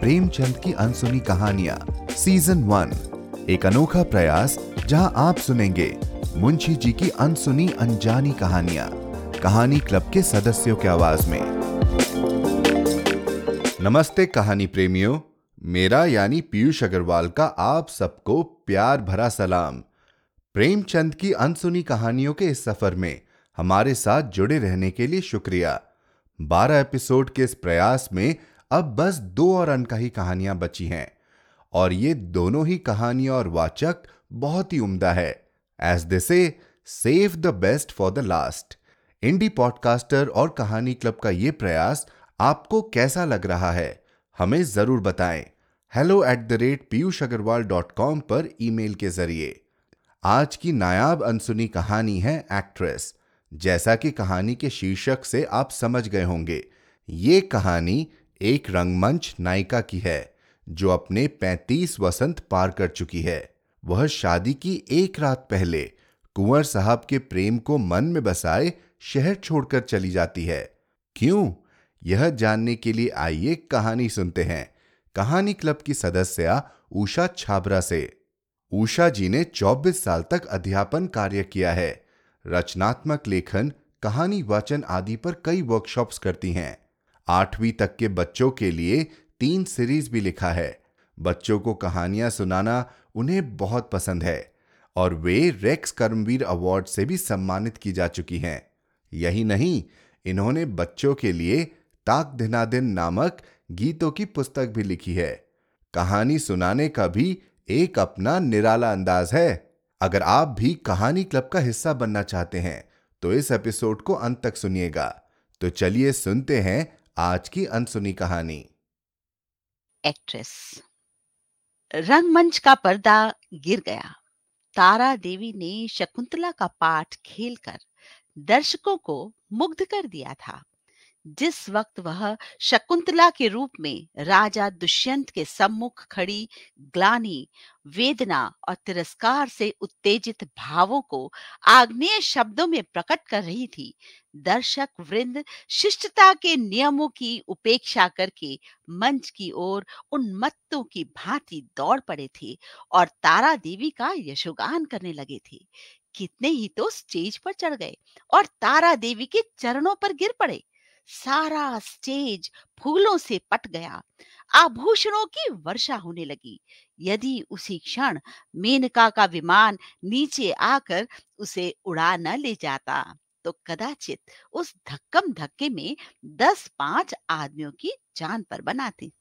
प्रेमचंद की अनसुनी कहानियाँ season one एक अनोखा प्रयास, जहाँ आप सुनेंगे मुंशी जी की अनसुनी अनजानी कहानियाँ, कहानी क्लब के सदस्यों की आवाज़ में। नमस्ते कहानी प्रेमियों, मेरा यानी पीयूष अग्रवाल का आप सबको प्यार भरा सलाम। प्रेमचंद की अनसुनी कहानियों के इस सफ़र में हमारे साथ जुड़े रहने के लिए शुक्रिया। बारह एपिसोड के इस प्रयास में अब बस दो और अनकही कहानियाँ बची हैं। और ये दोनों ही कहानियाँ और वाचक बहुत ही उम्दा है। As they say save the best for the last indie podcaster और कहानी क्लब का ये प्रयास आपको कैसा लग रहा है, हमें ज़रूर बताएँ। Hello at the rate Piyush Agarwal dot com पर ईमेल के ज़रिए। आज की नायाब अनसुनी कहानी है एक्ट्रेस जैसा कि कहानी के शीर्षक से आप समझ गए होंगे। ये कहानी एक रंगमंच नायिका की है, जो अपने 35 वसंत पार कर चुकी है। वह शादी की एक रात पहले कुंवर साहब के प्रेम को मन में बसाए शहर छोड़कर चली जाती है। क्यों? यह जानने के लिए आइए कहानी सुनते हैं। कहानी क्लब की सदस्या उषा छाबरा से। उषा जी ने 24 साल तक अध्यापन कार्य किया है। रचनात्मक लेखन, कहानी वाचन आदि पर कई वर्कशॉप्स करती हैं। आठवीं तक के बच्चों के लिए तीन सीरीज़ भी लिखा है। बच्चों को कहानियाँ सुनाना उन्हें बहुत पसंद है और वे रेक्स कर्मवीर अवार्ड से भी सम्मानित की जा चुकी हैं। यही नहीं, इन्होंने बच्चों के लिए ताक दिनादिन नामक गीतों की पुस्तक भी लिखी है। कहानी सुनाने का भी एक अपना निराला अंदाज है। अगर आप भी कहानी क्लब का हिस्सा बनना चाहते हैं तो इस एपिसोड को अंत तक सुनिएगा। तो चलिए सुनते हैं आज की अनसुनी कहानी। एक्ट्रेस। रंगमंच का पर्दा गिर गया। तारा देवी ने शकुंतला का पाठ खेलकर दर्शकों को मुग्ध कर दिया था। जिस वक्त वह शकुंतला के रूप में राजा दुष्यंत के सम्मुख खड़ी, ग्लानी, वेदना और तिरस्कार से उत्तेजित भावों को आग्नेय शब्दों में प्रकट कर रही थी, दर्शक वृंद शिष्टता के नियमों की उपेक्षा करके मंच की ओर उन मत्तों की भांति दौड़ पड़े थे और तारा देवी का यशोगान करने लगे थे। कितने ही तो स्टेज पर चढ़ गए और तारा देवी के चरणों पर गिर पड़े। सारा स्टेज फूलों से पट गया। आभूषणों की वर्षा होने लगी। यदि उसी क्षण मेनका का विमान नीचे आकर उसे उड़ा न ले जाता तो कदाचित उस धक्कम धक्के में दस पाँच आदमियों की जान पर बनाती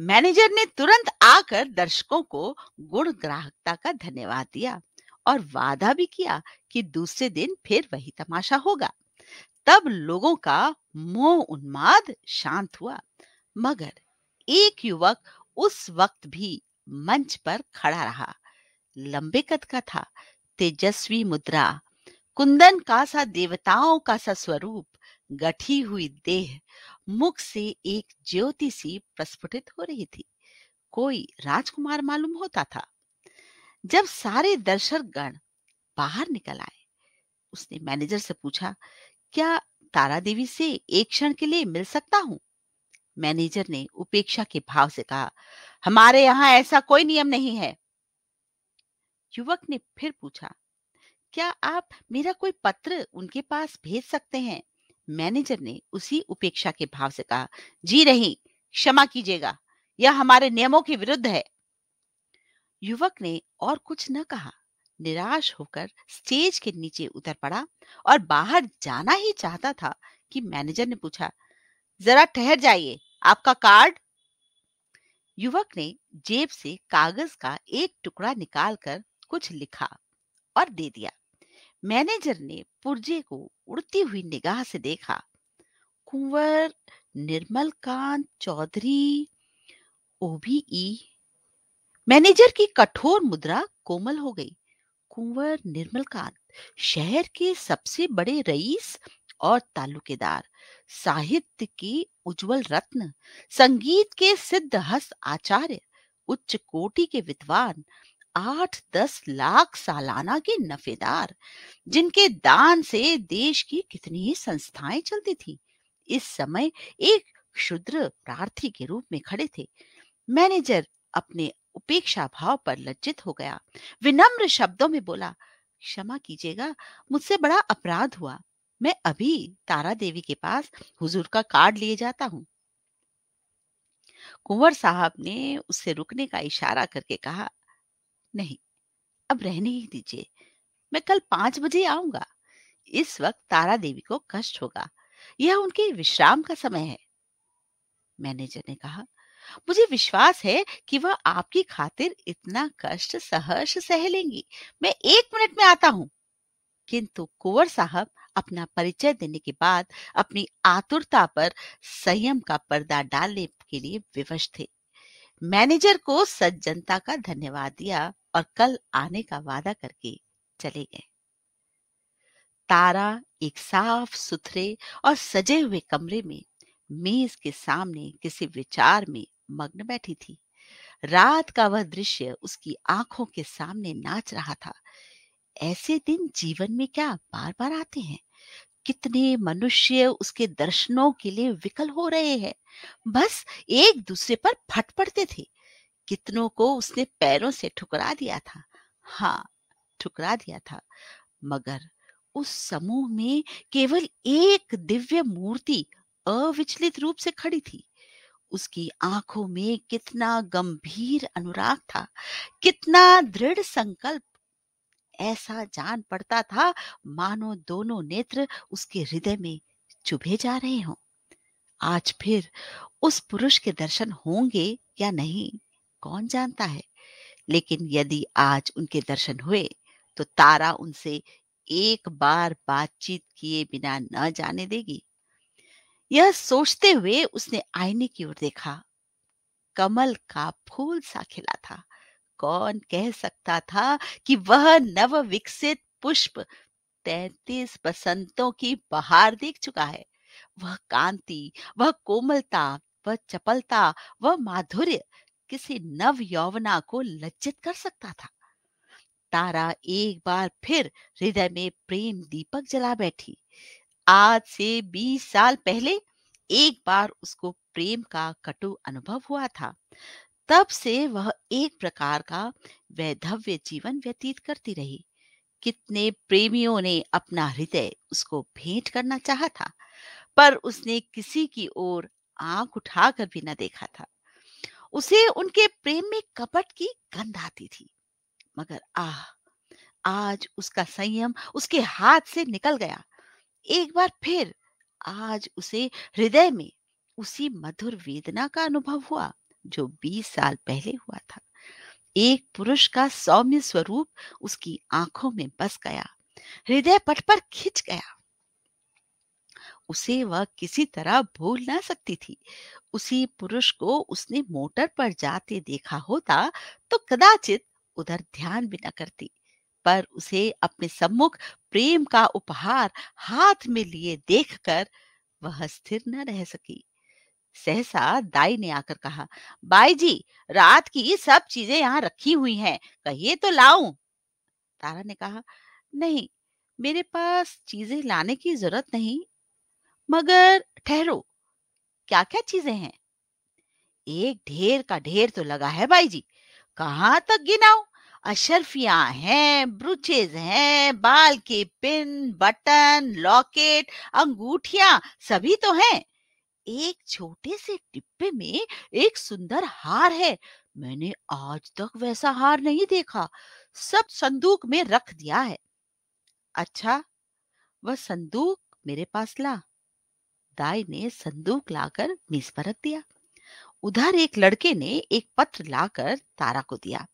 मैनेजर ने तुरंत आकर दर्शकों को गुण ग्राहकता का धन्यवाद दिया और वादा भी किया कि दूसरे दिन फिर वही तमाशा होगा। तब लोगों का मोह उन्माद शांत हुआ। मगर एक युवक उस वक्त भी मंच पर खड़ा रहा। लंबे कद का था। तेजस्वी मुद्रा, कुंदन का सा, देवताओं का सा स्वरूप, गठी हुई देह, मुख से एक ज्योति सी प्रस्फुटित हो रही थी। कोई राजकुमार मालूम होता था। जब सारे दर्शक गण बाहर निकल आए, उसने मैनेजर से पूछा क्या तारा देवी से एक क्षण के लिए मिल सकता हूँ? मैनेजर ने उपेक्षा के भाव से कहा, हमारे यहाँ ऐसा कोई नियम नहीं है। युवक ने फिर पूछा, क्या आप मेरा कोई पत्र उनके पास भेज सकते हैं? मैनेजर ने उसी उपेक्षा के भाव से कहा, जी नहीं, क्षमा कीजिएगा, यह हमारे नियमों के विरुद्ध है। युवक ने और कुछ न कहा। निराश होकर स्टेज के नीचे उतर पड़ा और बाहर जाना ही चाहता था कि मैनेजर ने पूछा, जरा ठहर जाइए, आपका कार्ड? युवक ने जेब से कागज़ का एक टुकड़ा निकालकर कुछ लिखा और दे दिया। मैनेजर ने पुर्जे को उड़ती हुई निगाह से देखा। कुंवर निर्मल कांत चौधरी ओबीई मैनेजर की कठोर मुद्रा कोमल हो गई। कुंवर निर्मलकांत, शहर के सबसे बड़े रईस और तालुकेदार, साहित्य की उज्जवल रत्न, संगीत के सिद्ध हस्त आचार्य, उच्च कोटि के विद्वान, आठ दस लाख सालाना के नफेदार, जिनके दान से देश की कितनी ही संस्थाएँ चलती थी। इस समय एक क्षुद्र प्रार्थी के रूप में खड़े थे। मैनेजर अपने उपेक्षा भाव पर लज्जित हो गया। विनम्र शब्दों में बोला, क्षमा कीजिएगा, मुझसे बड़ा अपराध हुआ। मैं अभी तारा देवी के पास हुजूर का कार्ड लिए जाता हूँ। कुंवर साहब ने उससे रुकने का इशारा करके कहा, नहीं, अब रहने ही दीजिए। मैं कल पाँच बजे आऊँगा। इस वक्त तारा देवी को कष्ट होगा। यह उनके विश्राम का समय है। मैनेजर ने कहा मुझे विश्वास है कि वह आपकी खातिर इतना कष्ट सहर्ष सह लेंगी मैं एक मिनट में आता हूँ। किंतु कुंवर साहब अपना परिचय देने के बाद अपनी आतुरता पर संयम का पर्दा डालने के लिए विवश थे। मैनेजर को सज्जनता का धन्यवाद दिया और कल आने का वादा करके चले गए। तारा एक साफ़ सुथरे और सजे हुए कमरे में मेज के सामने किसी विचार में मग्न बैठी थी। रात का वह दृश्य उसकी आँखों के सामने नाच रहा था। ऐसे दिन जीवन में क्या बार बार आते हैं? कितने मनुष्य उसके दर्शनों के लिए विकल हो रहे हैं। बस एक दूसरे पर फट पड़ते थे। कितनों को उसने पैरों से ठुकरा दिया था। हाँ ठुकरा दिया था। मगर उस समूह में केवल एक दिव्य मूर्ति अविचलित रूप से खड़ी थी। उसकी आँखों में कितना गंभीर अनुराग था, कितना दृढ़ संकल्प। ऐसा जान पड़ता था, मानो दोनों नेत्र उसके हृदय में चुभे जा रहे हों। आज फिर उस पुरुष के दर्शन होंगे या नहीं, कौन जानता है? लेकिन यदि आज उनके दर्शन हुए तो तारा उनसे एक बार बातचीत किए बिना न जाने देगी। यह सोचते हुए उसने आईने की ओर देखा। कमल का फूल सा खिला था। कौन कह सकता था कि वह नव विकसित पुष्प तैतीस बसंतों की बहार देख चुका है। वह कांति, वह कोमलता, वह चपलता, वह माधुर्य किसी नव यौवना को लज्जित कर सकता था। तारा एक बार फिर हृदय में प्रेम दीपक जला बैठी। आज से बीस साल पहले एक बार उसको प्रेम का कटु अनुभव हुआ था। तब से वह एक प्रकार का वैधव्य जीवन व्यतीत करती रही। कितने प्रेमियों ने अपना हृदय उसको भेंट करना चाहा था, पर उसने किसी की ओर आँख उठाकर भी न देखा था। उसे उनके प्रेम में कपट की गंध आती थी। मगर आह, आज उसका संयम उसके हाथ से निकल गया। एक बार फिर आज उसे हृदय में उसी मधुर वेदना का अनुभव हुआ, जो बीस साल पहले हुआ था। एक पुरुष का सौम्य स्वरूप उसकी आँखों में बस गया, हृदय पट पर खिंच गया। उसे वह किसी तरह भूल ना सकती थी। उसी पुरुष को उसने मोटर पर जाते देखा होता तो कदाचित उधर ध्यान भी न करती। पर उसे अपने सम्मुख प्रेम का उपहार हाथ में लिए देखकर वह स्थिर न रह सकी। सहसा दाई ने आकर कहा, बाई जी, रात की सब चीज़ें यहाँ रखी हुई हैं, कहिए तो लाऊं? तारा ने कहा, नहीं, मेरे पास चीज़ें लाने की ज़रूरत नहीं, मगर ठहरो क्या क्या चीज़ें हैं? एक ढेर का ढेर तो लगा है भाई जी, कहाँ तक गिनाऊं? अशरफिया हैं, ब्रूचेज हैं, बाल के पिन, बटन, लॉकेट, अंगूठिया, सभी तो हैं। एक छोटे से डिब्बे में एक सुंदर हार है। मैंने आज तक वैसा हार नहीं देखा। सब संदूक में रख दिया है। अच्छा वह संदूक मेरे पास ला। दाई ने संदूक लाकर मेज पर रख दिया। उधर एक लड़के ने एक पत्र लाकर तारा को दिया।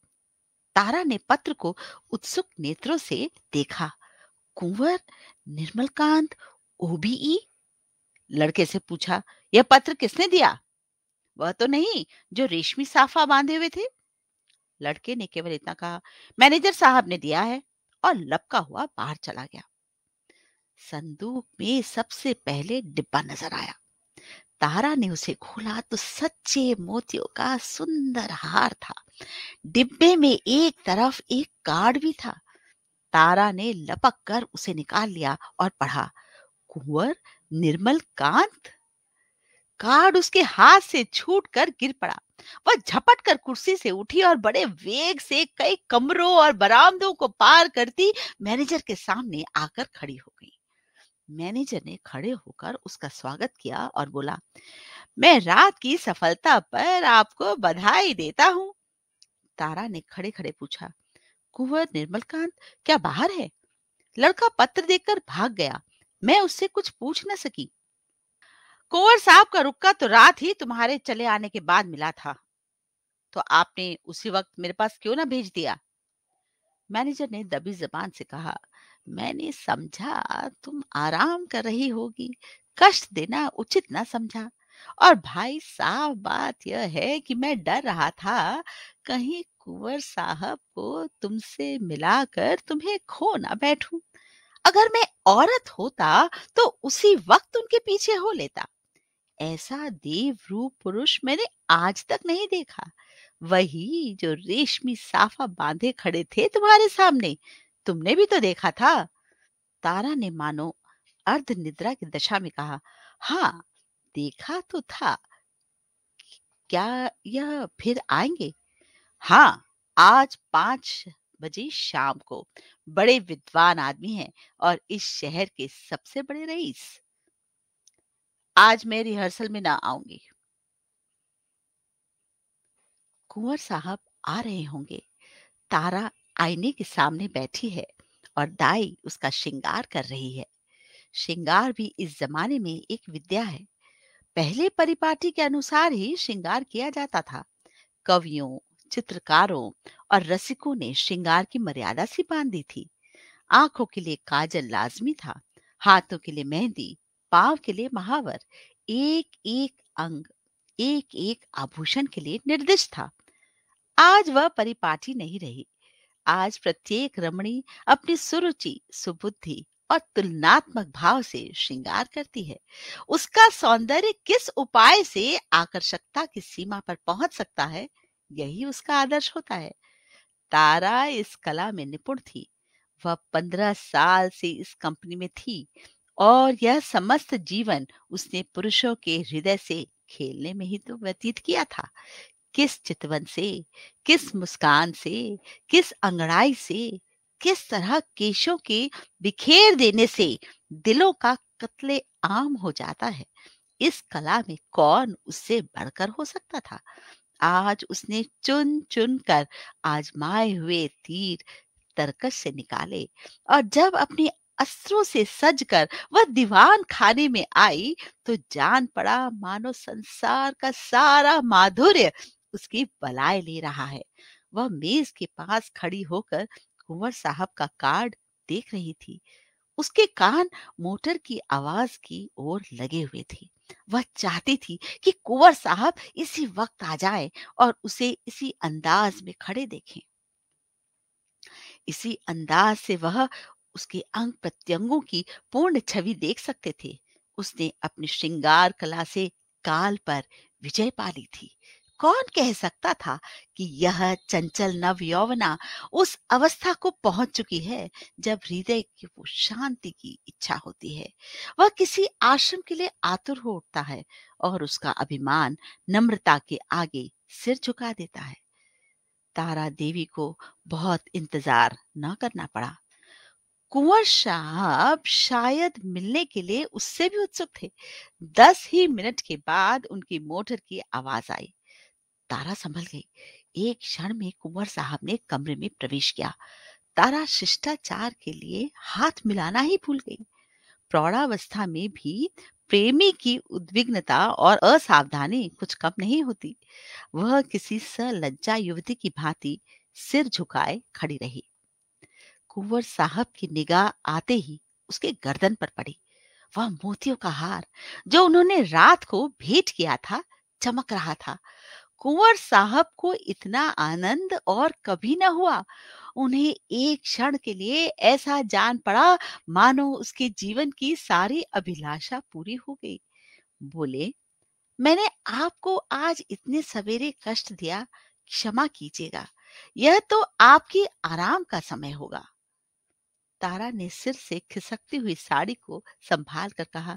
तारा ने पत्र को उत्सुक नेत्रों से देखा। कुंवर, निर्मलकांत ओबीई लड़के से पूछा, यह पत्र किसने दिया? वह तो नहीं, जो रेशमी साफा बांधे हुए थे। लड़के ने केवल इतना कहा, मैनेजर साहब ने दिया है। और लपका हुआ बाहर चला गया। संदूक में सबसे पहले डिब्बा नज़र आया। तारा ने उसे खोला तो सच्चे मोतियों का सुंदर हार था। डिब्बे में एक तरफ़ एक कार्ड भी था। तारा ने लपक कर उसे निकाल लिया और पढ़ा, कुंवर निर्मल कांत? कार्ड उसके हाथ से छूट कर गिर पड़ा। वह झपट कर कुर्सी से उठी और बड़े वेग से कई कमरों और बरामदों को पार करती मैनेजर के सामने आकर खड़ी हो गई। मैनेजर ने खड़े होकर उसका स्वागत किया और बोला, मैं रात की सफलता पर आपको बधाई देता हूँ। तारा ने खड़े खड़े पूछा, कुंवर निर्मलकांत, क्या बाहर है? लड़का पत्र देकर भाग गया। मैं उससे कुछ पूछ न सकी। कुंवर साहब का रुक्का तो रात ही तुम्हारे चले आने के बाद मिला था। तो आपने उसी वक्त मेरे पास क्यों ना भेज दिया? मैनेजर ने दबी जबान से कहा मैंने समझा, तुम आराम कर रही होगी। कष्ट देना उचित ना समझा। और भाई साफ़ बात यह है कि मैं डर रहा था, कहीं कुंवर साहब को तुमसे मिलाकर तुम्हें खो ना बैठूं। अगर मैं औरत होता तो उसी वक्त उनके पीछे हो लेता। ऐसा देव रूप पुरुष मैंने आज तक नहीं देखा। वही जो रेशमी साफा बांधे खड़े थे तुम्हारे सामने। तुमने भी तो देखा था। तारा ने मानो अर्ध निद्रा की दशा में कहा हाँ देखा तो था। क्या यह फिर आएँगे? हाँ आज पाँच बजे शाम को। बड़े विद्वान आदमी हैं और इस शहर के सबसे बड़े रईस। आज मैं रिहर्सल में ना आऊँगी। कुंवर साहब आ रहे होंगे। तारा आईने के सामने बैठी है और दाई उसका श्रृंगार कर रही है। श्रृंगार भी इस जमाने में एक विद्या है। पहले परिपाटी के अनुसार ही श्रृंगार किया जाता था। कवियों, चित्रकारों और रसिकों ने श्रृंगार की मर्यादा सी बाँध दी थी। आँखों के लिए काजल लाजमी था, हाथों के लिए मेहंदी, पाव के लिए महावर एक एक अंग एक एक आभूषण के लिए निर्दिष्ट था। आज वह परिपाटी नहीं रही। आज प्रत्येक रमणी अपनी सुरुचि, सुबुद्धि और तुलनात्मक भाव से श्रृंगार करती है। उसका सौंदर्य किस उपाय से आकर्षकता की सीमा पर पहुँच सकता है, यही उसका आदर्श होता है। तारा इस कला में निपुण थी, वह पंद्रह साल से इस कंपनी में थी और यह समस्त जीवन उसने पुरुषों के हृदय से खेलने में ही तो व्यतीत किया था। किस चितवन से, किस मुस्कान से, किस अंगड़ाई से, किस तरह केशों के बिखेर देने से दिलों का कत्ले आम हो जाता है? इस कला में कौन उससे बढ़कर हो सकता था? आज उसने चुन चुन कर आजमाए हुए तीर तरकश से निकाले और जब अपने अस्त्रों से सजकर वह दीवान खाने में आई तो जान पड़ा मानो संसार का सारा माधुर्य उसकी बलाए ले रहा है। वह मेज के पास खड़ी होकर कुंवर साहब का कार्ड देख रही थी। उसके कान मोटर की आवाज़ की ओर लगे हुए थे। वह चाहती थी कि कुंवर साहब इसी वक्त आ जाए और उसे इसी अंदाज में खड़े देखें। इसी अंदाज से वह उसके अंग प्रत्यंगों की पूर्ण छवि देख सकते थे। उसने अपनी श्रृंगार कला से काल पर विजय पा ली थी। कौन कह सकता था कि यह चंचल नव यौवना उस अवस्था को पहुँच चुकी है जब हृदय की वो शांति की इच्छा होती है। वह किसी आश्रम के लिए आतुर हो उठता है और उसका अभिमान नम्रता के आगे सिर झुका देता है। तारा देवी को बहुत इंतज़ार न करना पड़ा। कुंवर साहब शायद मिलने के लिए उससे भी उत्सुक थे। दस ही मिनट के बाद उनकी मोटर की आवाज़ आई। तारा संभल गई। एक क्षण में कुंवर साहब ने कमरे में प्रवेश किया। तारा शिष्टाचार के लिए हाथ मिलाना ही भूल गई। प्रौढ़ावस्था में भी प्रेमी की उद्विग्नता और असावधानी कुछ कम नहीं होती। वह किसी सलज्जा युवती की भांति सिर झुकाए खड़ी रही। कुंवर साहब की निगाह आते ही उसके गर्दन पर पड़ी। वह मोतियों का हार, जो उन्होंने रात को भेंट किया था, चमक रहा था। कुंवर साहब को इतना आनंद और कभी न हुआ। उन्हें एक क्षण के लिए ऐसा जान पड़ा, मानो उसके जीवन की सारी अभिलाषा पूरी हो गई। बोले, मैंने आपको आज इतने सवेरे कष्ट दिया, क्षमा कीजिएगा। यह तो आपकी आराम का समय होगा। तारा ने सिर से खिसकती हुई साड़ी को संभाल कर कहा,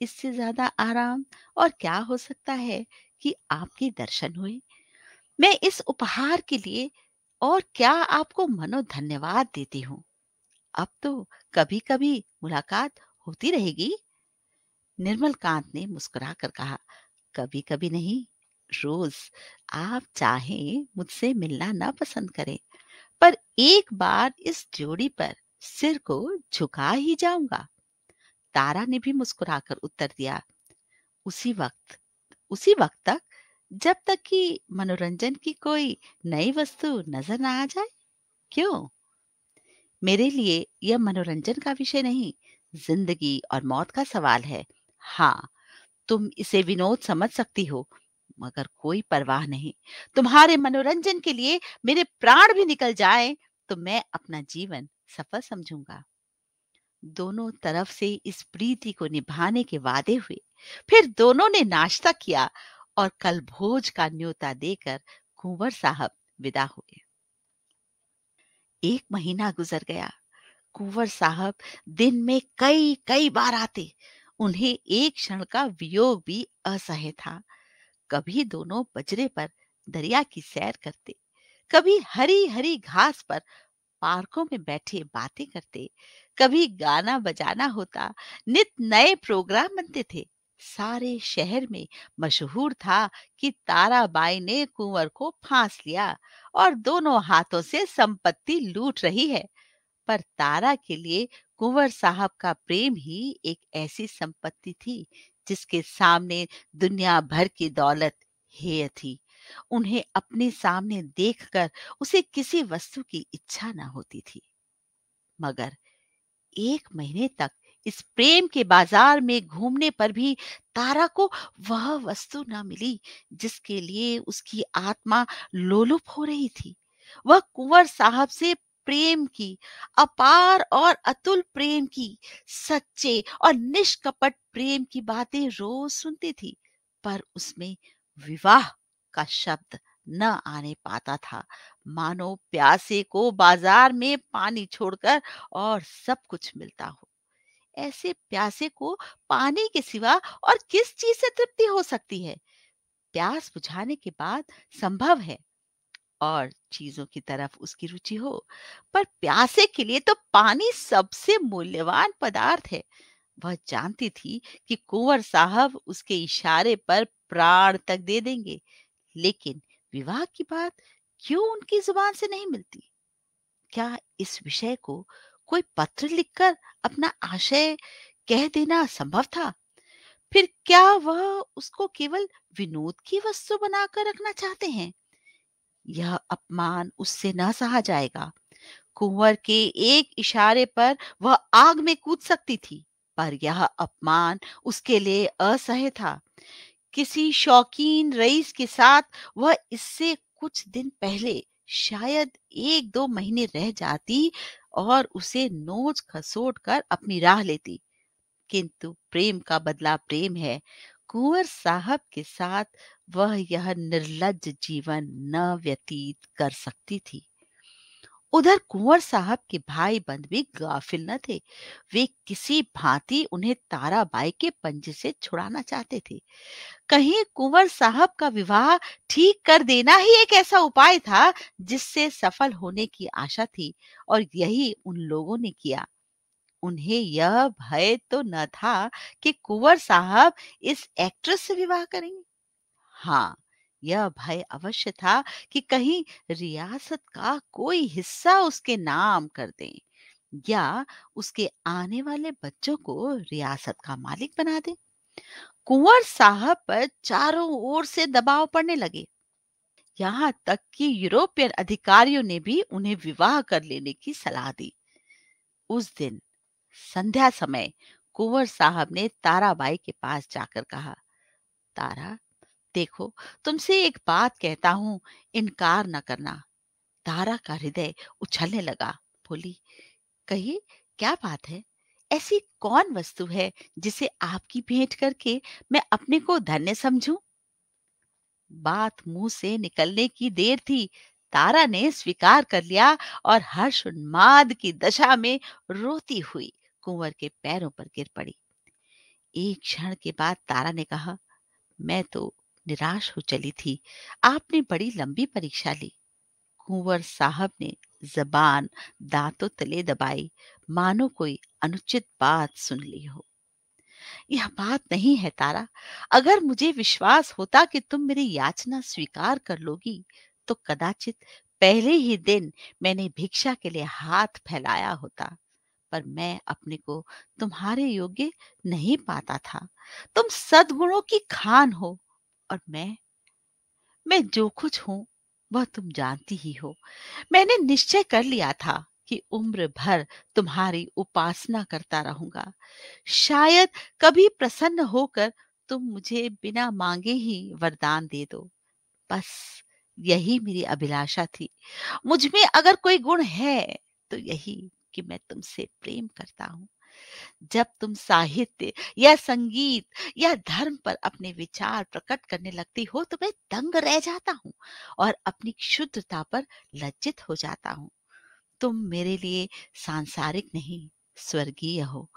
इससे ज़्यादा आराम और क्या हो सकता है? कि आपके दर्शन हुए। मैं इस उपहार के लिए और क्या आपको मनो धन्यवाद देती हूँ? अब तो कभी कभी मुलाकात होती रहेगी। निर्मल कांत ने मुस्कुरा कर कहा कभी कभी नहीं, रोज। आप चाहे मुझसे मिलना ना पसंद करें, पर एक बार इस जोड़ी पर सिर को झुका ही जाऊँगा। तारा ने भी मुस्कुराकर उत्तर दिया, उसी वक्त उसी वक्त तक, जब तक कि मनोरंजन की कोई नई वस्तु नज़र ना आ जाए? क्यों? मेरे लिए यह मनोरंजन का विषय नहीं, ज़िंदगी और मौत का सवाल है। हाँ तुम इसे विनोद समझ सकती हो, मगर कोई परवाह नहीं। तुम्हारे मनोरंजन के लिए मेरे प्राण भी निकल जाए तो मैं अपना जीवन सफल समझूँगा। दोनों तरफ़ से इस प्रीति को निभाने के वादे हुए। फिर दोनों ने नाश्ता किया और कल भोज का न्योता देकर कुंवर साहब विदा हुए। एक महीना गुजर गया। कुंवर साहब दिन में कई कई बार आते। उन्हें एक क्षण का वियोग भी असह्य था। कभी दोनों बजरे पर दरिया की सैर करते, कभी हरी हरी घास पर पार्कों में बैठे बातें करते, कभी गाना बजाना होता, नित नए प्रोग्राम बनते थे। सारे शहर में मशहूर था कि ताराबाई ने कुंवर को फांस लिया और दोनों हाथों से संपत्ति लूट रही है। पर तारा के लिए कुंवर साहब का प्रेम ही एक ऐसी संपत्ति थी जिसके सामने दुनिया भर की दौलत, हेय थी। उन्हें अपने सामने देखकर उसे किसी वस्तु की इच्छा न होती थी। मगर एक महीने तक इस प्रेम के बाज़ार में घूमने पर भी तारा को वह वस्तु न मिली, जिसके लिए उसकी आत्मा लोलुप हो रही थी। वह कुंवर साहब से प्रेम की, अपार और अतुल प्रेम की, सच्चे और निष्कपट प्रेम की बातें रोज सुनती थी, पर उसमें विवाह का शब्द न आने पाता था। मानो प्यासे को बाज़ार में पानी छोड़कर और सब कुछ मिलता हो। ऐसे प्यासे को पानी के सिवा और किस चीज़ से तृप्ति हो सकती है? प्यास बुझाने के बाद संभव है और चीज़ों की तरफ़ उसकी रुचि हो, पर प्यासे के लिए तो पानी सबसे मूल्यवान पदार्थ है। वह जानती थी कि कुंवर साहब उसके इशारे पर प्राण तक दे देंगे। लेकिन विवाह की बात क्यों उनकी ज़ुबान से नहीं मिलती? क्या इस विषय को कोई पत्र लिखकर अपना आशय कह देना संभव था? फिर क्या वह उसको केवल विनोद की वस्तु बनाकर रखना चाहते हैं? यह अपमान उससे न सहा जाएगा। कुंवर के एक इशारे पर वह आग में कूद सकती थी, पर यह अपमान उसके लिए असह्य था। किसी शौकीन रईस के साथ, वह इससे कुछ दिन पहले शायद एक दो महीने रह जाती और उसे नोच खसोट कर अपनी राह लेती। किंतु प्रेम का बदला प्रेम है। कुंवर साहब के साथ वह यह निर्लज जीवन न व्यतीत कर सकती थी। उधर कुंवर साहब के भाई बंद भी गाफिल न थे। वे किसी भांति उन्हें ताराबाई के पंजे से छुड़ाना चाहते थे। कहीं कुंवर साहब का विवाह ठीक कर देना ही एक ऐसा उपाय था जिससे सफल होने की आशा थी और यही उन लोगों ने किया। उन्हें यह भय तो न था कि कुंवर साहब इस एक्ट्रेस से विवाह करेंगे। हाँ यह भय अवश्य था कि कहीं रियासत का कोई हिस्सा उसके नाम कर दें या उसके आने वाले बच्चों को रियासत का मालिक बना दें। कुंवर साहब पर चारों ओर से दबाव पड़ने लगे। यहाँ तक कि यूरोपियन अधिकारियों ने भी उन्हें विवाह कर लेने की सलाह दी। उस दिन संध्या समय कुंवर साहब ने ताराबाई के पास जाकर कहा, तारा देखो, तुमसे एक बात कहता हूँ, इनकार न करना। तारा का हृदय उछलने लगा, बोली, कहिए, क्या बात है? ऐसी कौन वस्तु है जिसे आपकी भेंट करके मैं अपने को धन्य समझूं? बात मुँह से निकलने की देर थी। तारा ने स्वीकार कर लिया और हर्ष उन्माद की दशा में रोती हुई कुंवर के पैरों पर गिर पड़ी। एक क्षण के बाद तारा ने कहा, मैं तो निराश हो चली थी। आपने बड़ी लंबी परीक्षा ली। कुंवर साहब ने जबान दांतों तले दबाई, मानो कोई अनुचित बात सुन ली हो। यह बात नहीं है तारा। अगर मुझे विश्वास होता कि तुम मेरी याचना स्वीकार कर लोगी तो कदाचित पहले ही दिन मैंने भिक्षा के लिए हाथ फैलाया होता, पर मैं अपने को तुम्हारे योग्य नहीं पाता था। तुम सदगुणों की खान हो और मैं? मैं जो कुछ हूँ, वह तुम जानती ही हो। मैंने निश्चय कर लिया था कि उम्र भर तुम्हारी उपासना करता रहूँगा। शायद कभी प्रसन्न होकर तुम मुझे बिना मांगे ही वरदान दे दो। बस यही मेरी अभिलाषा थी। मुझमें अगर कोई गुण है तो यही कि मैं तुमसे प्रेम करता हूँ। जब तुम साहित्य या संगीत या धर्म पर अपने विचार प्रकट करने लगती हो तो मैं दंग रह जाता हूँ और अपनी शुद्धता पर लज्जित हो जाता हूँ। तुम मेरे लिए सांसारिक नहीं, स्वर्गीय हो।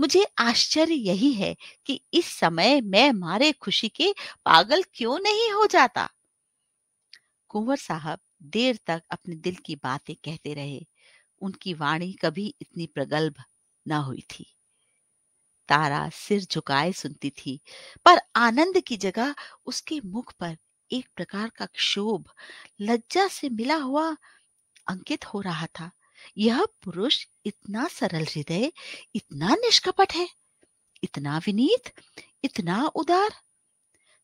मुझे आश्चर्य यही है कि इस समय मैं मारे खुशी के पागल क्यों नहीं हो जाता? कुंवर साहब देर तक अपने दिल की बातें कहते रहे। उनकी वाणी कभी इतनी प्रगल्भ न हुई थी। तारा सिर झुकाए सुनती थी, पर आनंद की जगह उसके मुख पर एक प्रकार का क्षोभ, लज्जा से मिला हुआ अंकित हो रहा था। यह पुरुष इतना सरल हृदय, इतना निष्कपट है, इतना विनीत, इतना उदार।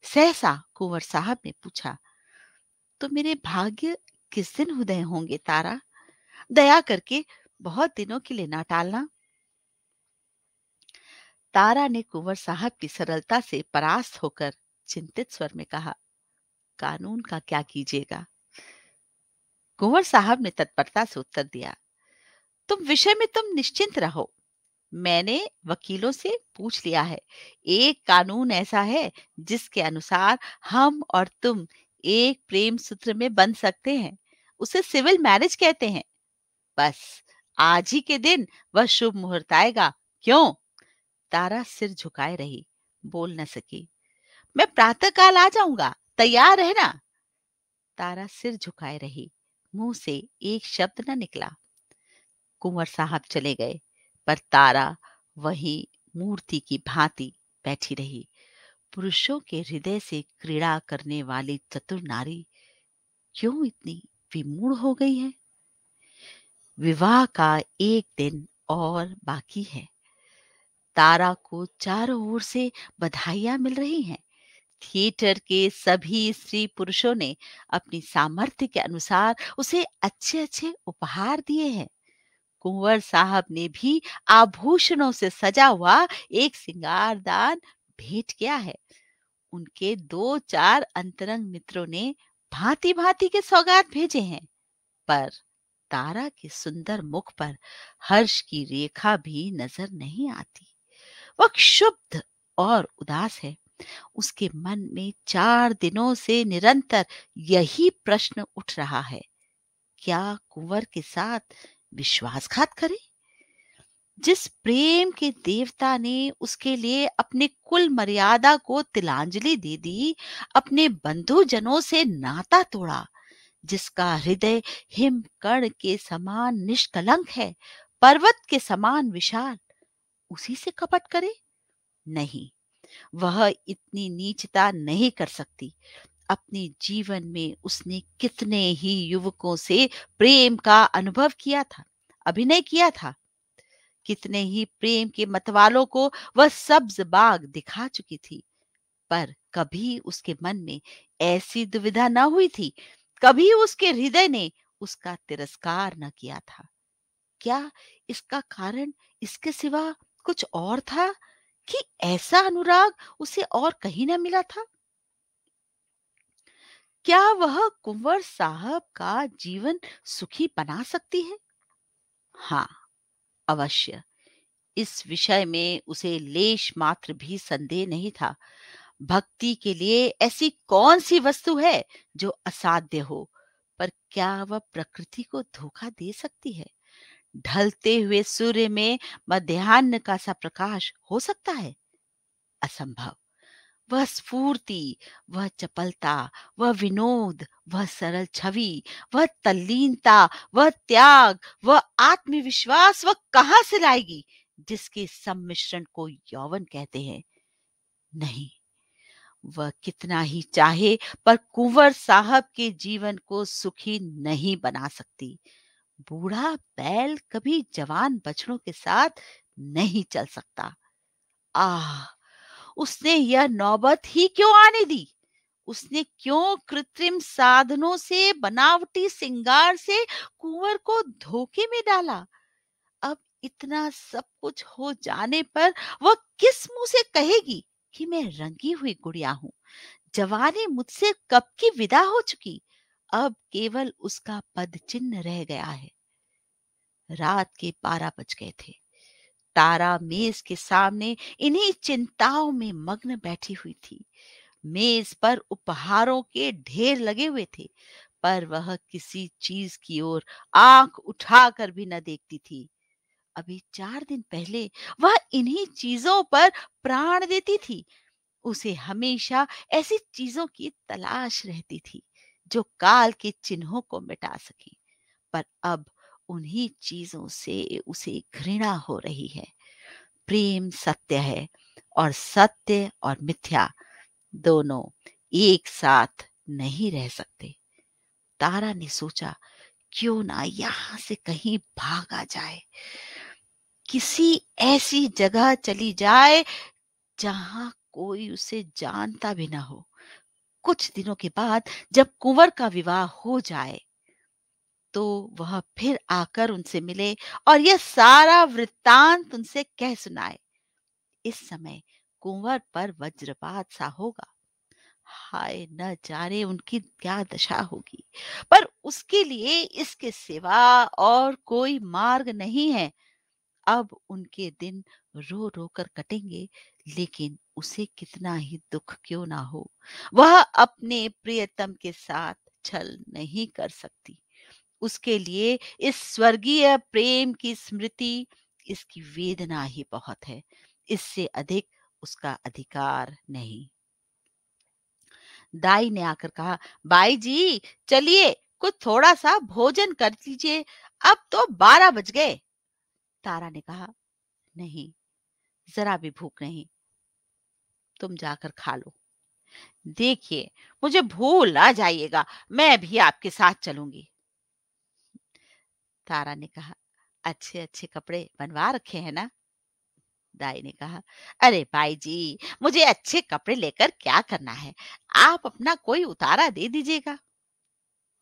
सहसा कुंवर साहब ने पूछा तो मेरे भाग्य किस दिन उदय होंगे तारा? दया करके बहुत दिनों के लिए ना टालना। तारा ने कुंवर साहब की सरलता से परास्त होकर चिंतित स्वर में कहा, कानून का क्या कीजिएगा? कुंवर साहब ने तत्परता से उत्तर दिया, तुम विषय में तुम निश्चिंत रहो। मैंने वकीलों से पूछ लिया है, एक कानून ऐसा है जिसके अनुसार हम और तुम एक प्रेम सूत्र में बन सकते हैं, उसे सिविल मैरिज कहते हैं। बस, आज ही के दिन वह शुभ मुहूर्त आएगा। क्यों? तारा सिर झुकाए रही, बोल न सकी। मैं प्रातः काल आ जाऊँगा, तैयार है ना? तारा सिर झुकाए रही, मुँह से एक शब्द न निकला। कुंवर साहब चले गए, पर तारा वही मूर्ति की भांति बैठी रही। पुरुषों के हृदय से क्रीड़ा करने वाली चतुर नारी क्यों इतनी विमूढ़ हो गई है? विवाह का एक दिन और बाकी है। तारा को चारों ओर से बधाइयाँ मिल रही हैं। थिएटर के सभी स्त्री पुरुषों ने अपनी सामर्थ्य के अनुसार उसे अच्छे अच्छे उपहार दिए हैं। कुंवर साहब ने भी आभूषणों से सजा हुआ एक सिंगारदान भेंट किया है। उनके दो चार अंतरंग मित्रों ने भांति भांति के सौगात भेजे हैं। पर तारा के सुंदर मुख पर हर्ष की रेखा भी नज़र नहीं आती। वह क्षुब्ध और उदास है। उसके मन में चार दिनों से निरंतर यही प्रश्न उठ रहा है, क्या कुंवर के साथ विश्वासघात करे? जिस प्रेम के देवता ने उसके लिए अपने कुल मर्यादा को तिलांजलि दे दी, अपने बंधु जनों से नाता तोड़ा, जिसका हृदय हिम कण के समान निष्कलंक है, पर्वत के समान विशाल उसी से कपट करे? नहीं, वह इतनी नीचता नहीं कर सकती। अपने जीवन में उसने कितने ही युवकों से प्रेम का अनुभव किया था, अभिनय किया था। कितने ही प्रेम के मतवालों को वह सब्ज बाग दिखा चुकी थी, पर कभी उसके मन में ऐसी दुविधा न हुई थी, कभी उसके हृदय ने उसका तिरस्कार न किया था। क्या इसका कारण इसके सिवा कुछ और था कि ऐसा अनुराग उसे और कहीं न मिला था? क्या वह कुंवर साहब का जीवन सुखी बना सकती है? हाँ अवश्य। इस विषय में उसे लेश मात्र भी संदेह नहीं था। भक्ति के लिए ऐसी कौन सी वस्तु है जो असाध्य हो? पर क्या वह प्रकृति को धोखा दे सकती है? ढलते हुए सूर्य में मध्यान्ह का सा प्रकाश हो सकता है? असंभव। वह स्फूर्ति, वह चपलता, वह विनोद, वह सरल छवि, वह तल्लीनता, वह त्याग, वह आत्मविश्वास, वह कहाँ से लाएगी? जिसके सम्मिश्रण को यौवन कहते हैं। नहीं। वह कितना ही चाहे, पर कुंवर साहब के जीवन को सुखी नहीं बना सकती। बूढ़ा बैल कभी जवान बछड़ों के साथ नहीं चल सकता। आह! उसने यह नौबत ही क्यों आने दी? उसने क्यों कृत्रिम साधनों से, बनावटी सिंगार से कुंवर को धोखे में डाला? अब इतना सब कुछ हो जाने पर वह किस मुँह से कहेगी कि मैं रंगी हुई गुड़िया हूँ? जवानी मुझसे कब की विदा हो चुकी? अब केवल उसका पद चिन्ह रह गया है। रात के बारह बज गए थे। तारा मेज के सामने इन्हीं चिंताओं में मग्न बैठी हुई थी। मेज पर उपहारों के ढेर लगे हुए थे, पर वह किसी चीज़ की ओर आँख उठाकर भी न देखती थी। अभी चार दिन पहले वह इन्हीं चीज़ों पर प्राण देती थी। उसे हमेशा ऐसी चीज़ों की तलाश रहती थी। जो काल के चिन्हों को मिटा सके। पर अब उन्हीं चीज़ों से उसे घृणा हो रही है। प्रेम सत्य है और सत्य और मिथ्या दोनों एक साथ नहीं रह सकते। तारा ने सोचा, क्यों ना यहाँ से कहीं भागा जाए? किसी ऐसी जगह चली जाए जहाँ कोई उसे जानता भी ना हो। कुछ दिनों के बाद जब कुंवर का विवाह हो जाए तो वह फिर आकर उनसे मिले और यह सारा वृत्तांत उनसे कह सुनाए। इस समय कुंवर पर वज्रपात सा होगा। हाय, न जाने उनकी क्या दशा होगी। पर उसके लिए इसके सिवा और कोई मार्ग नहीं है। अब उनके दिन रो रो कर कटेंगे। लेकिन उसे कितना ही दुख क्यों ना हो। वह अपने प्रियतम के साथ छल नहीं कर सकती। उसके लिए इस स्वर्गीय प्रेम की स्मृति, इसकी वेदना ही बहुत है। इससे अधिक उसका अधिकार नहीं। दाई ने आकर कहा, बाई जी, चलिए, कुछ थोड़ा सा भोजन कर लीजिए। अब तो बारह बज गए। तारा ने कहा, नहीं, जरा भी भूख नहीं। तुम जाकर खा लो। देखिए, मुझे भूल ना जाइएगा, मैं भी आपके साथ चलूँगी। तारा ने कहा अच्छे अच्छे कपड़े बनवा रखे हैं ना? दाई ने कहा, अरे भाई जी, मुझे अच्छे कपड़े लेकर क्या करना है? आप अपना कोई उतारा दे दीजिएगा।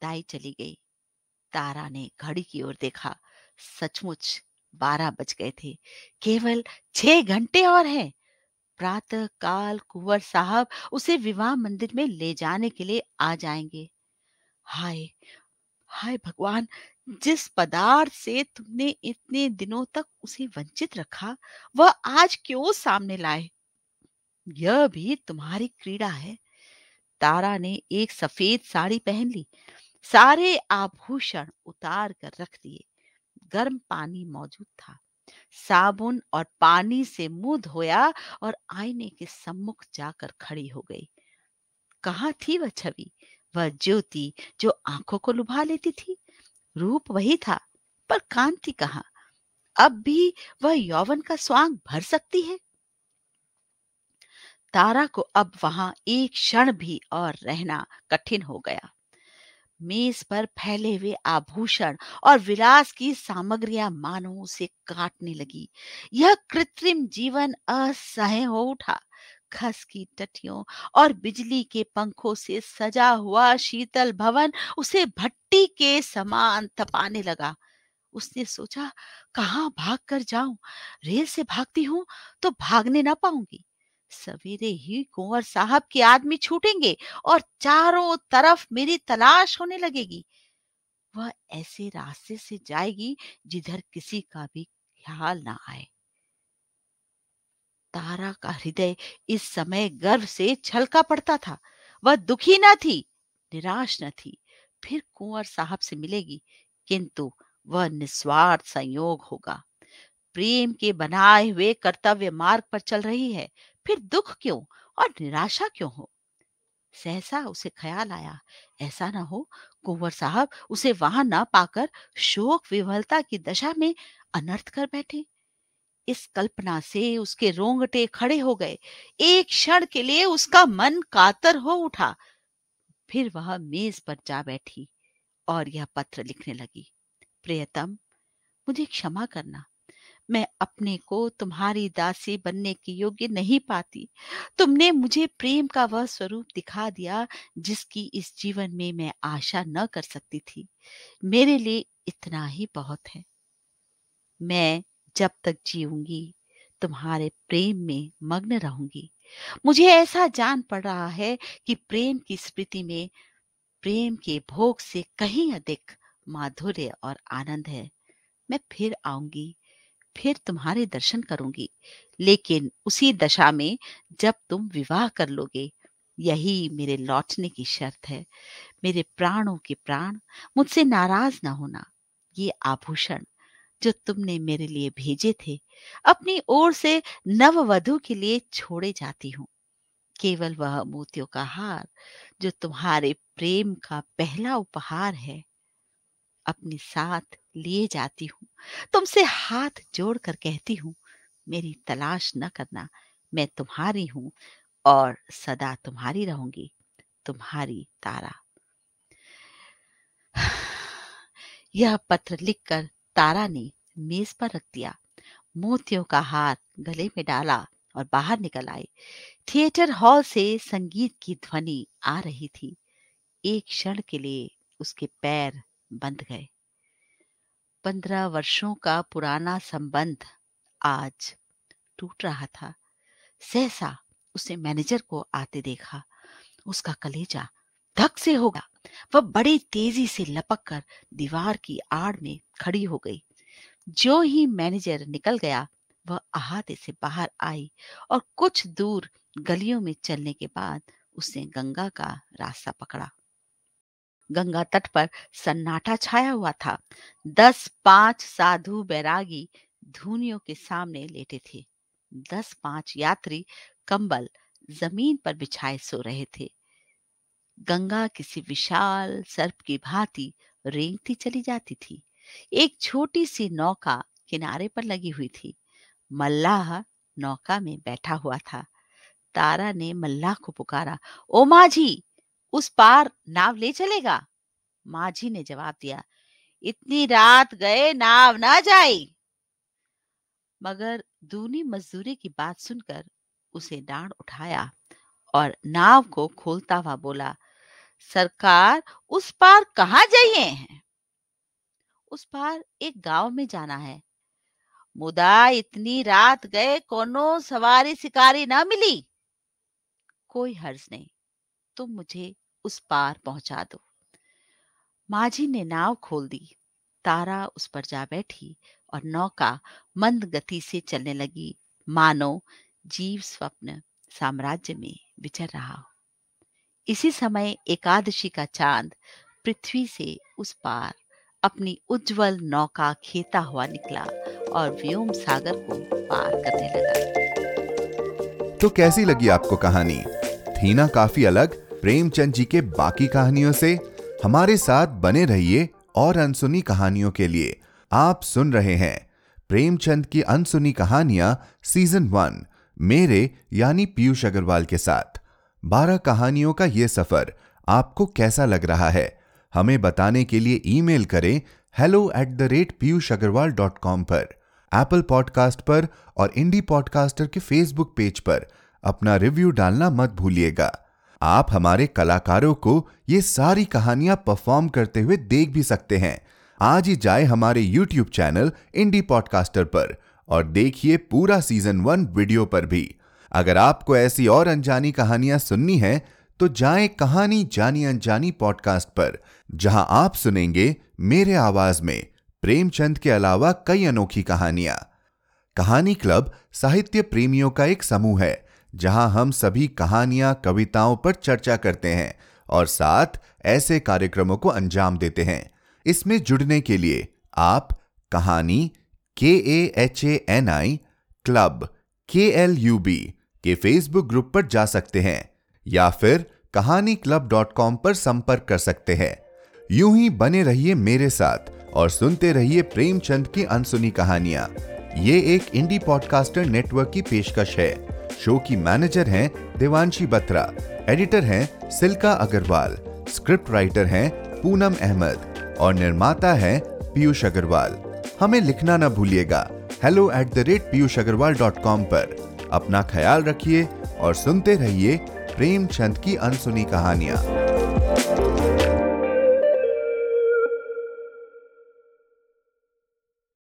दाई चली गई। तारा ने घड़ी की ओर देखा। सचमुच बारह बज गए थे। केवल छह घंटे और हैं। प्रातः, काल, कुंवर साहब उसे विवाह मंदिर में ले जाने के लिए आ जाएँगे। हाय हाय भगवान, जिस पदार्थ से तुमने इतने दिनों तक उसे वंचित रखा, वह आज क्यों सामने लाए? यह भी तुम्हारी क्रीड़ा है। तारा ने एक सफ़ेद साड़ी पहन ली। सारे आभूषण उतार कर रख दिए। गर्म पानी मौजूद था। साबुन और पानी से मुँह धोया और आईने के सम्मुख जाकर खड़ी हो गई। कहा थी वह छवि? वह ज्योति जो आँखों को लुभा लेती थी। रूप वही था, पर कांति कहा? अब भी वह यौवन का स्वांग भर सकती है। तारा को अब वहाँ एक क्षण भी और रहना कठिन हो गया। मेज पर फैले हुए आभूषण और विलास की सामग्रियाँ मानो उसे काटने लगी। यह कृत्रिम जीवन असह्य हो उठा। खस की टटियों और बिजली के पंखों से सजा हुआ शीतल भवन उसे भट्टी के समान तपाने लगा। उसने सोचा, कहाँ भाग कर जाऊँ? रेल से भागती हूँ तो भागने ना पाऊँगी। सवेरे ही कुंवर साहब के आदमी छूटेंगे और चारों तरफ़ मेरी तलाश होने लगेगी। वह ऐसे रास्ते से जाएगी जिधर किसी का भी ख्याल ना आए। तारा का हृदय इस समय गर्व से छलका पड़ता था। वह दुखी न थी, निराश न थी। फिर कुंवर साहब से मिलेगी, किंतु वह निस्वार्थ संयोग होगा। प्रेम के बनाए हुए कर्तव्य मार्ग पर चल रही है। फिर दुख क्यों और निराशा क्यों हो? सहसा उसे ख्याल आया, ऐसा ना हो कुंवर साहब उसे वहाँ ना पाकर शोक विवलता की दशा में अनर्थ कर बैठे। इस कल्पना से उसके रोंगटे खड़े हो गए। एक क्षण के लिए उसका मन कातर हो उठा। फिर वह मेज पर जा बैठी और यह पत्र लिखने लगी, प्रियतम, मुझे क्षमा करना। मैं अपने को तुम्हारी दासी बनने के योग्य नहीं पाती। तुमने मुझे प्रेम का वह स्वरूप दिखा दिया, जिसकी इस जीवन में मैं आशा न कर सकती थी। मेरे लिए इतना ही बहुत है। मैं जब तक जीऊँगी, तुम्हारे प्रेम में मग्न रहूँगी। मुझे ऐसा जान पड़ रहा है कि प्रेम की स्मृति में प्रेम के भोग से कहीं अधिक माधुर्य और आनंद है। मैं फिर आऊँगी। फिर तुम्हारे दर्शन करूँगी। लेकिन उसी दशा में जब तुम विवाह कर लोगे, यही मेरे लौटने की शर्त है। मेरे प्राणों के प्राण, मुझसे नाराज़ ना होना। ये आभूषण जो तुमने मेरे लिए भेजे थे, अपनी ओर से नववधु के लिए छोड़े जाती हूँ। केवल वह मोतियों का हार, जो तुम्हारे प्रेम का पहला उपहार है, अपने साथ लिए जाती हूँ। तुमसे हाथ जोड़कर कहती हूँ, मेरी तलाश न करना, मैं तुम्हारी हूँ और सदा तुम्हारी रहूँगी, तुम्हारी तारा। यह पत्र लिखकर तारा ने मेज पर रख दिया। मोतियों का हाथ गले में डाला और बाहर निकल आई थिएटर हॉल से संगीत की ध्वनि आ रही थी। एक क्षण के लिए उसके पैर बंद गए। पंद्रह वर्षों का पुराना संबंध आज टूट रहा था। सहसा उसे मैनेजर को आते देखा। उसका कलेजा धक से होगा वह बड़ी तेज़ी से लपक कर दीवार की आड़ में खड़ी हो गई। जो ही मैनेजर निकल गया, वह अहाते से बाहर आई और कुछ दूर गलियों में चलने के बाद उसने गंगा का रास्ता पकड़ा। गंगा तट पर सन्नाटा छाया हुआ था। दस पाँच साधु बैरागी धूनियों के सामने लेटे थे। दस पाँच यात्री कंबल ज़मीन पर बिछाए सो रहे थे। गंगा किसी विशाल सर्प की भांति रेंगती चली जाती थी। एक छोटी सी नौका किनारे पर लगी हुई थी। मल्लाह नौका में बैठा हुआ था। तारा ने मल्लाह को पुकारा, ओ माझी उस पार नाव ले चलेगा? माझी ने जवाब दिया, इतनी रात गए नाव ना जाई। मगर दूनी मजदूरी की बात सुनकर उसे डांड उठाया और नाव को खोलता हुआ बोला, सरकार, उस पार कहा जाइए हैं? उस पार एक गाँव में जाना है। मुदा इतनी रात गए कोनो सवारी शिकारी ना मिली। कोई हर्ज नहीं। तुम मुझे उस पार पहुँचा दो। माझी ने नाव खोल दी। तारा उस पर जा बैठी और नौका मंद गति से चलने लगी। मानो, जीव स्वप्न साम्राज्य में विचर रहा हो। इसी समय एकादशी का चाँद पृथ्वी से उस पार अपनी उज्जवल नौका खेता हुआ निकला और व्योम सागर को पार करने लगा। तो कैसी लगी आपको कहानी? थी ना काफ़ी अलग प्रेमचंद जी के बाकी कहानियों से हमारे साथ बने रहिए और अनसुनी कहानियों के लिए। आप सुन रहे हैं प्रेमचंद की अनसुनी कहानियाँ सीज़न वन, मेरे यानी पीयूष अग्रवाल के साथ। बारह कहानियों का यह सफ़र आपको कैसा लग रहा है? हमें बताने के लिए ईमेल करें hello at the rate Piyush Agarwal dot com पर एप्पल पॉडकास्ट पर और इंडी पॉडकास्टर के फेसबुक पेज पर। अपना रिव्यू डालना मत भूलिएगा। आप हमारे कलाकारों को ये सारी कहानियाँ परफॉर्म करते हुए देख भी सकते हैं। आज ही जाए हमारे यूट्यूब चैनल इंडी पॉडकास्टर पर और देखिए पूरा सीज़न वन वीडियो पर भी। अगर आपको ऐसी और अनजानी कहानियाँ सुननी है तो जाएँ कहानी जानी अनजानी पॉडकास्ट पर, जहाँ आप सुनेंगे मेरे आवाज़ में प्रेमचंद के अलावा कई अनोखी कहानियाँ। कहानी क्लब साहित्य प्रेमियों का एक समूह है। जहाँ हम सभी कहानियाँ, कविताओं पर चर्चा करते हैं और साथ ऐसे कार्यक्रमों को अंजाम देते हैं। इसमें जुड़ने के लिए आप Kahani K A H A N I club K L U B के फेसबुक ग्रुप पर जा सकते हैं या फिर कहानी क्लब डॉट कॉम पर संपर्क कर सकते हैं। यूँ ही बने रहिए मेरे साथ और सुनते रहिए प्रेमचंद की अनसुनी कहानियाँ। ये एक इंडी पॉडकास्टर नेटवर्क की पेशकश है। शो की मैनेजर हैं देवांशी बत्रा, एडिटर हैं सिल्का अग्रवाल, स्क्रिप्ट राइटर हैं पूनम अहमद और निर्माता है पीयूष अग्रवाल। हमें लिखना ना भूलिएगा। Hello at the rate Piyush Agarwal dot com पर। अपना ख्याल रखिए और सुनते रहिए प्रेमचंद की अनसुनी कहानियाँ।